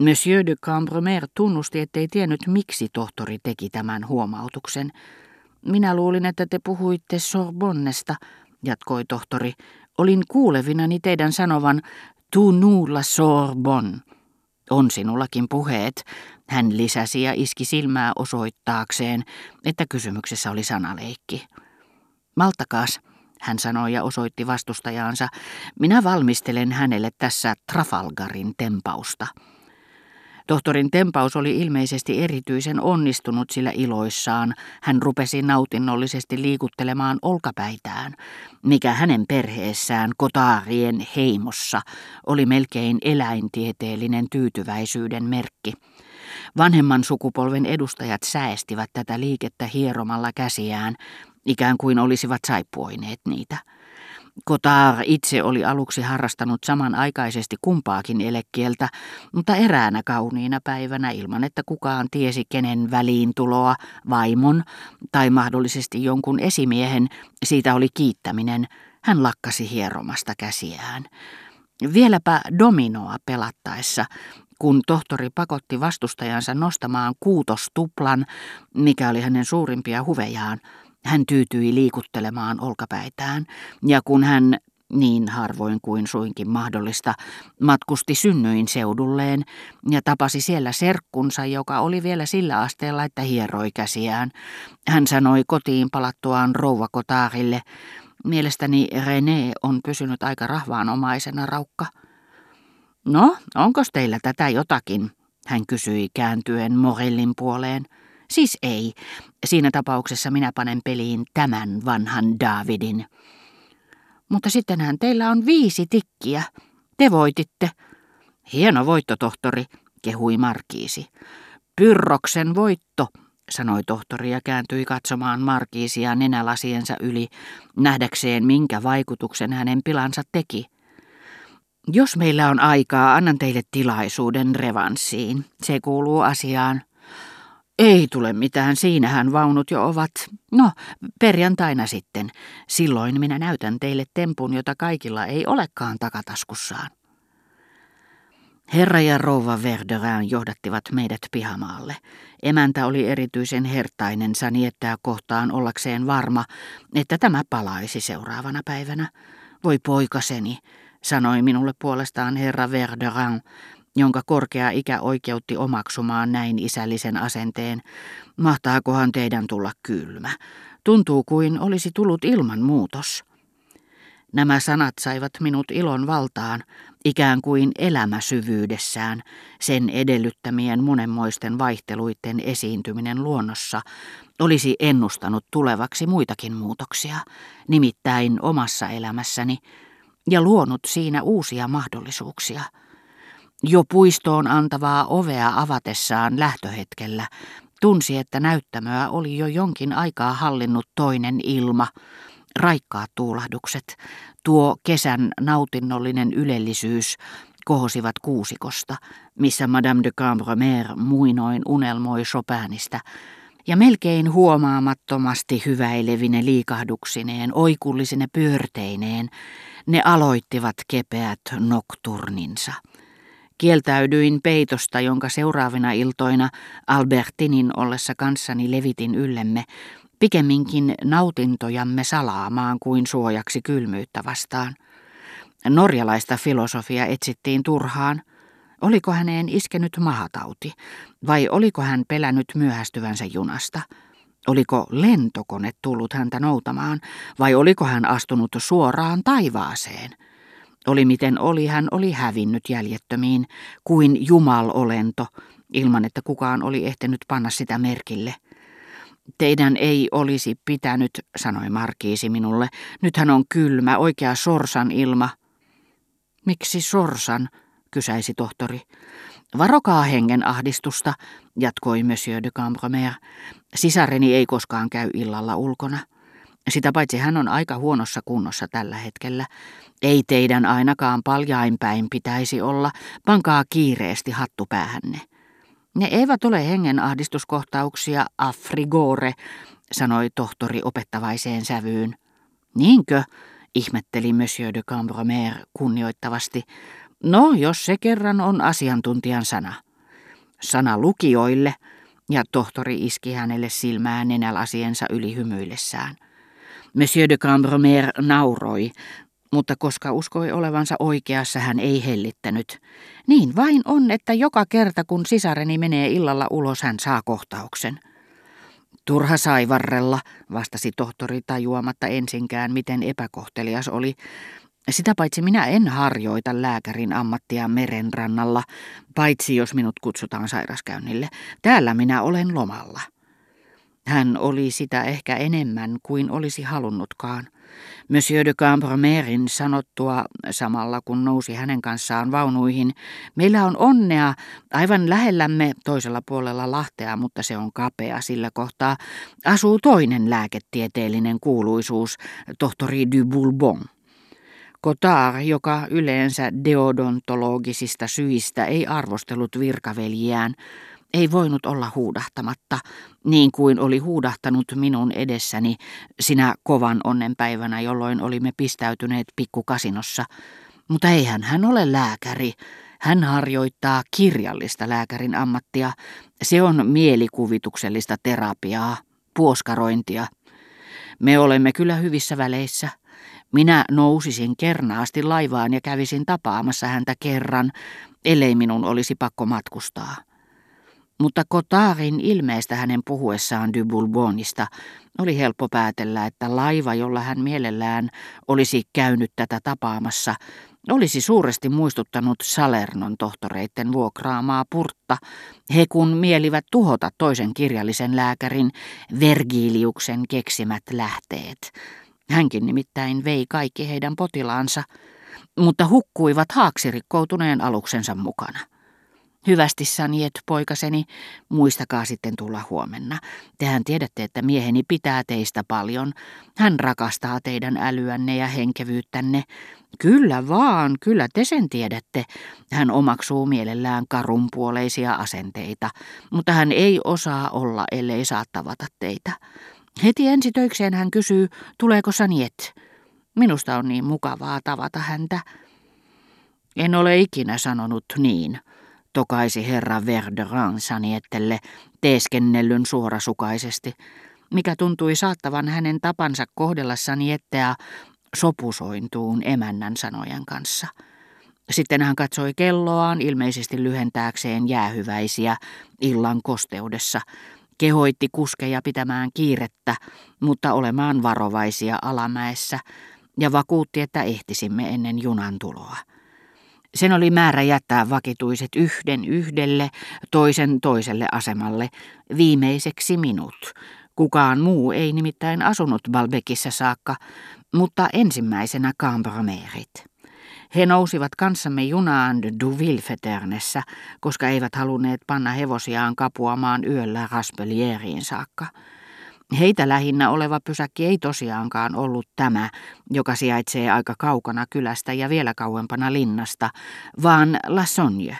Monsieur de Cambromer tunnusti, ettei tiennyt, miksi tohtori teki tämän huomautuksen. Minä luulin, että te puhuitte Sorbonnesta, jatkoi tohtori. Olin kuulevinani teidän sanovan, tu nous la Sorbonne. On sinullakin puheet, hän lisäsi ja iski silmää osoittaakseen, että kysymyksessä oli sanaleikki. Maltakaas, hän sanoi ja osoitti vastustajaansa, minä valmistelen hänelle tässä Trafalgarin tempausta. Tohtorin tempaus oli ilmeisesti erityisen onnistunut, sillä iloissaan hän rupesi nautinnollisesti liikuttelemaan olkapäitään, mikä hänen perheessään kotaarien heimossa oli melkein eläintieteellinen tyytyväisyyden merkki. Vanhemman sukupolven edustajat säestivät tätä liikettä hieromalla käsiään, ikään kuin olisivat saippuoineet niitä. Kotar itse oli aluksi harrastanut samanaikaisesti kumpaakin elekieltä, mutta eräänä kauniina päivänä ilman, että kukaan tiesi kenen väliintuloa, vaimon tai mahdollisesti jonkun esimiehen, siitä oli kiittäminen, hän lakkasi hieromasta käsiään. Vieläpä dominoa pelattaessa, kun tohtori pakotti vastustajansa nostamaan kuutostuplan, mikä oli hänen suurimpia huvejaan, hän tyytyi liikuttelemaan olkapäitään, ja kun hän, niin harvoin kuin suinkin mahdollista, matkusti synnyin seudulleen ja tapasi siellä serkkunsa, joka oli vielä sillä asteella, että hieroi käsiään. Hän sanoi kotiin palattuaan rouvakotaarille, mielestäni René on pysynyt aika rahvaanomaisena raukka. No, onko teillä tätä jotakin? hän kysyi kääntyen Morellin puoleen. Siis ei. Siinä tapauksessa minä panen peliin tämän vanhan Davidin. Mutta sittenhän teillä on viisi tikkiä. Te voititte. Hieno voitto, tohtori, kehui Markiisi. Pyrroksen voitto, sanoi tohtori ja kääntyi katsomaan Markiisia nenälasiensa yli, nähdäkseen minkä vaikutuksen hänen pilansa teki. Jos meillä on aikaa, annan teille tilaisuuden revanssiin. Se kuuluu asiaan. Ei tule mitään, siinähän vaunut jo ovat. No, perjantaina sitten. Silloin minä näytän teille tempun, jota kaikilla ei olekaan takataskussaan. Herra ja rouva Verderin johdattivat meidät pihamaalle. Emäntä oli erityisen hertainen saniettää kohtaan ollakseen varma, että tämä palaisi seuraavana päivänä. Voi poikaseni, sanoi minulle puolestaan herra Verderin, jonka korkea ikä oikeutti omaksumaan näin isällisen asenteen. Mahtaakohan teidän tulla kylmä? Tuntuu kuin olisi tullut ilman muutos. Nämä sanat saivat minut ilon valtaan, ikään kuin elämä syvyydessään, sen edellyttämien monenmoisten vaihteluiden esiintyminen luonnossa, olisi ennustanut tulevaksi muitakin muutoksia, nimittäin omassa elämässäni, ja luonut siinä uusia mahdollisuuksia. Jo puistoon antavaa ovea avatessaan lähtöhetkellä. Tunsi, että näyttämöä oli jo jonkin aikaa hallinnut toinen ilma, raikkaat tuulahdukset, tuo kesän nautinnollinen ylellisyys kohosivat kuusikosta, missä Madame de Cambremer muinoin unelmoi Chopinista, ja melkein huomaamattomasti hyväilevine liikahduksineen, oikullisine pyörteineen, ne aloittivat kepeät nokturninsa. Kieltäydyin peitosta, jonka seuraavina iltoina Albertinin ollessa kanssani levitin yllemme, pikemminkin nautintojamme salaamaan kuin suojaksi kylmyyttä vastaan. Norjalaista filosofia etsittiin turhaan. Oliko häneen iskenyt mahatauti, vai oliko hän pelännyt myöhästyvänsä junasta? Oliko lentokone tullut häntä noutamaan, vai oliko hän astunut suoraan taivaaseen? Oli miten oli, hän oli hävinnyt jäljettömiin, kuin jumalolento, ilman että kukaan oli ehtinyt panna sitä merkille. Teidän ei olisi pitänyt, sanoi Markiisi minulle. Nythän on kylmä, oikea sorsan ilma. Miksi sorsan, kysäisi tohtori. Varokaa hengen ahdistusta, jatkoi Monsieur de Cambromer. Sisareni ei koskaan käy illalla ulkona. Sitä paitsi hän on aika huonossa kunnossa tällä hetkellä. Ei teidän ainakaan paljain päin pitäisi olla, pankaa kiireesti hattu päähänne. Ne eivät ole hengenahdistuskohtauksia affrigore, sanoi tohtori opettavaiseen sävyyn. Niinkö, ihmetteli Monsieur de Cambromer kunnioittavasti. No, jos se kerran on asiantuntijan sana. Sana lukijoille, ja tohtori iski hänelle silmään nenälasiensa yli hymyillessään. Monsieur de Cambromer nauroi, mutta koska uskoi olevansa oikeassa, hän ei hellittänyt. Niin vain on, että joka kerta kun sisareni menee illalla ulos, hän saa kohtauksen. Turha saivarrella, vastasi tohtori tajuamatta ensinkään, miten epäkohtelias oli. Sitä paitsi minä en harjoita lääkärin ammattia merenrannalla, paitsi jos minut kutsutaan sairaskäynnille. Täällä minä olen lomalla. Hän oli sitä ehkä enemmän kuin olisi halunnutkaan. Monsieur de Cambromerin sanottua samalla kun nousi hänen kanssaan vaunuihin, meillä on onnea aivan lähellämme toisella puolella Lahtea, mutta se on kapea sillä kohtaa, asuu toinen lääketieteellinen kuuluisuus, tohtori du Bourbon. Kotar, joka yleensä deodontologisista syistä ei arvostellut virkaveljiään, ei voinut olla huudahtamatta, niin kuin oli huudahtanut minun edessäni sinä kovan onnenpäivänä, jolloin olimme pistäytyneet pikkukasinossa. Mutta eihän hän ole lääkäri. Hän harjoittaa kirjallista lääkärin ammattia. Se on mielikuvituksellista terapiaa, puoskarointia. Me olemme kyllä hyvissä väleissä. Minä nousisin kernaasti laivaan ja kävisin tapaamassa häntä kerran, ellei minun olisi pakko matkustaa. Mutta Kotarin ilmeistä hänen puhuessaan du Bourbonista oli helppo päätellä, että laiva, jolla hän mielellään olisi käynyt tätä tapaamassa, olisi suuresti muistuttanut Salernon tohtoreitten vuokraamaa purtta, he kun mielivät tuhota toisen kirjallisen lääkärin Vergiliuksen keksimät lähteet. Hänkin nimittäin vei kaikki heidän potilaansa, mutta hukkuivat haaksirikkoutuneen aluksensa mukana. Hyvästi Saniet, poikaseni, muistakaa sitten tulla huomenna. Tehän tiedätte, että mieheni pitää teistä paljon. Hän rakastaa teidän älyänne ja henkevyyttänne. Kyllä vaan, kyllä te sen tiedätte. Hän omaksuu mielellään karunpuoleisia asenteita, mutta hän ei osaa olla, ellei saa tavata teitä. Heti ensi töikseen hän kysyy, tuleeko Saniet. Minusta on niin mukavaa tavata häntä. En ole ikinä sanonut niin tokaisi herra Verderan Saniettelle teeskennellyn suorasukaisesti, mikä tuntui saattavan hänen tapansa kohdella Saniettea sopusointuun emännän sanojen kanssa. Sitten hän katsoi kelloaan ilmeisesti lyhentääkseen jäähyväisiä illan kosteudessa, kehoitti kuskeja pitämään kiirettä, mutta olemaan varovaisia alamäessä, ja vakuutti, että ehtisimme ennen junan tuloa. Sen oli määrä jättää vakituiset yhden yhdelle, toisen toiselle asemalle, viimeiseksi minut. Kukaan muu ei nimittäin asunut Balbekissa saakka, mutta ensimmäisenä Cambromerit. He nousivat kanssamme junaan Duvillefeternessä, koska eivät halunneet panna hevosiaan kapuamaan yöllä Raspelieriin saakka. Heitä lähinnä oleva pysäkki ei tosiaankaan ollut tämä, joka sijaitsee aika kaukana kylästä ja vielä kauempana linnasta, vaan La Sonje,